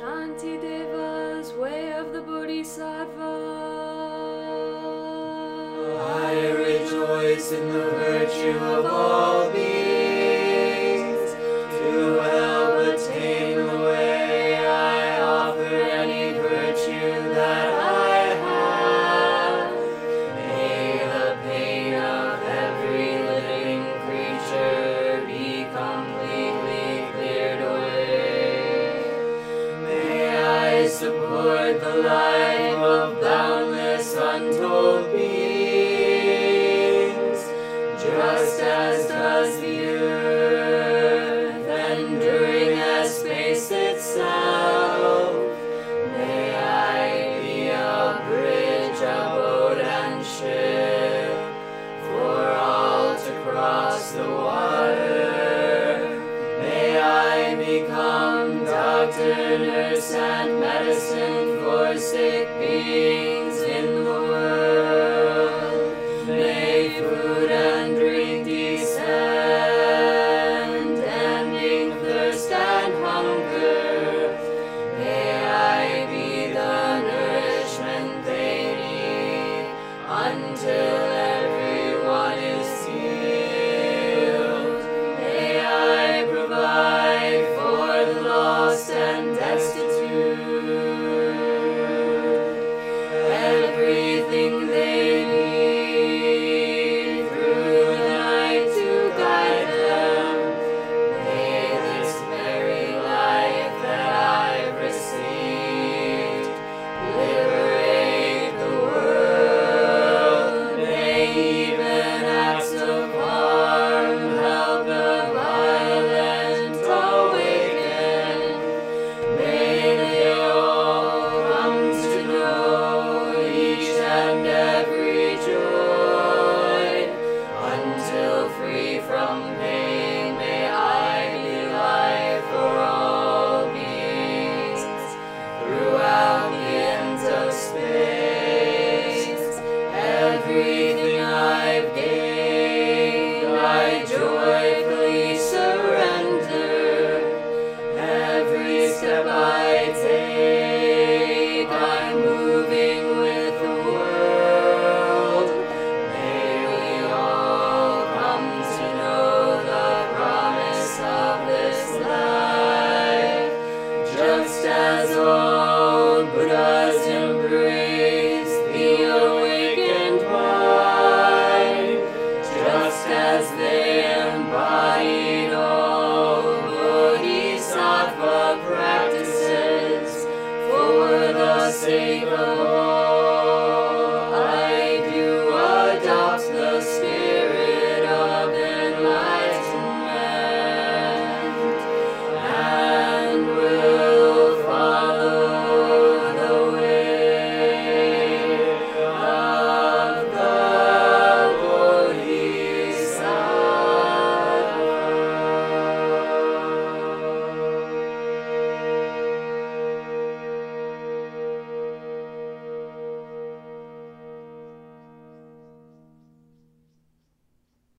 Shanti Deva's way of the Bodhisattva. I rejoice in the virtue of all.